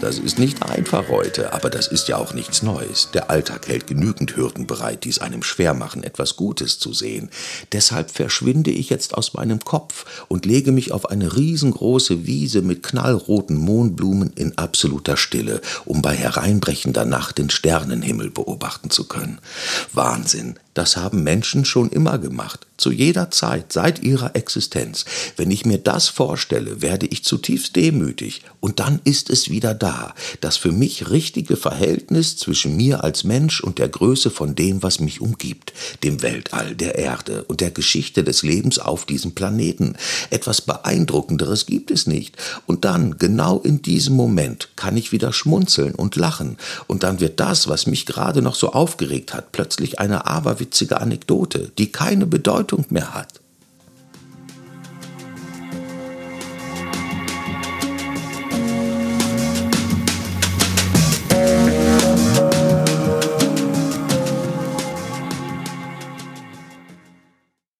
Das ist nicht einfach heute, aber das ist ja auch nichts Neues. Der Alltag hält genügend Hürden bereit, die es einem schwer machen, etwas Gutes zu sehen. Deshalb verschwinde ich jetzt aus meinem Kopf und lege mich auf eine riesengroße Wiese mit knallroten Mohnblumen in absoluter Stille, um bei hereinbrechender Nacht den Sternenhimmel beobachten zu können. Wahnsinn, das haben Menschen schon immer gemacht, zu jeder Zeit, seit ihrer Existenz. Wenn ich mir das vorstelle, werde ich zutiefst demütig, und dann ist es wieder da, das für mich richtige Verhältnis zwischen mir als Mensch und der Größe von dem, was mich umgibt, dem Weltall, der Erde und der Geschichte des Lebens auf diesem Planeten. Etwas Beeindruckenderes gibt es nicht. Und dann, genau in diesem Moment, kann ich wieder schmunzeln und lachen, und dann wird das, was mich gerade noch so aufgeregt hat, plötzlich eine aberwitzige Anekdote, die keine Bedeutung mehr hat.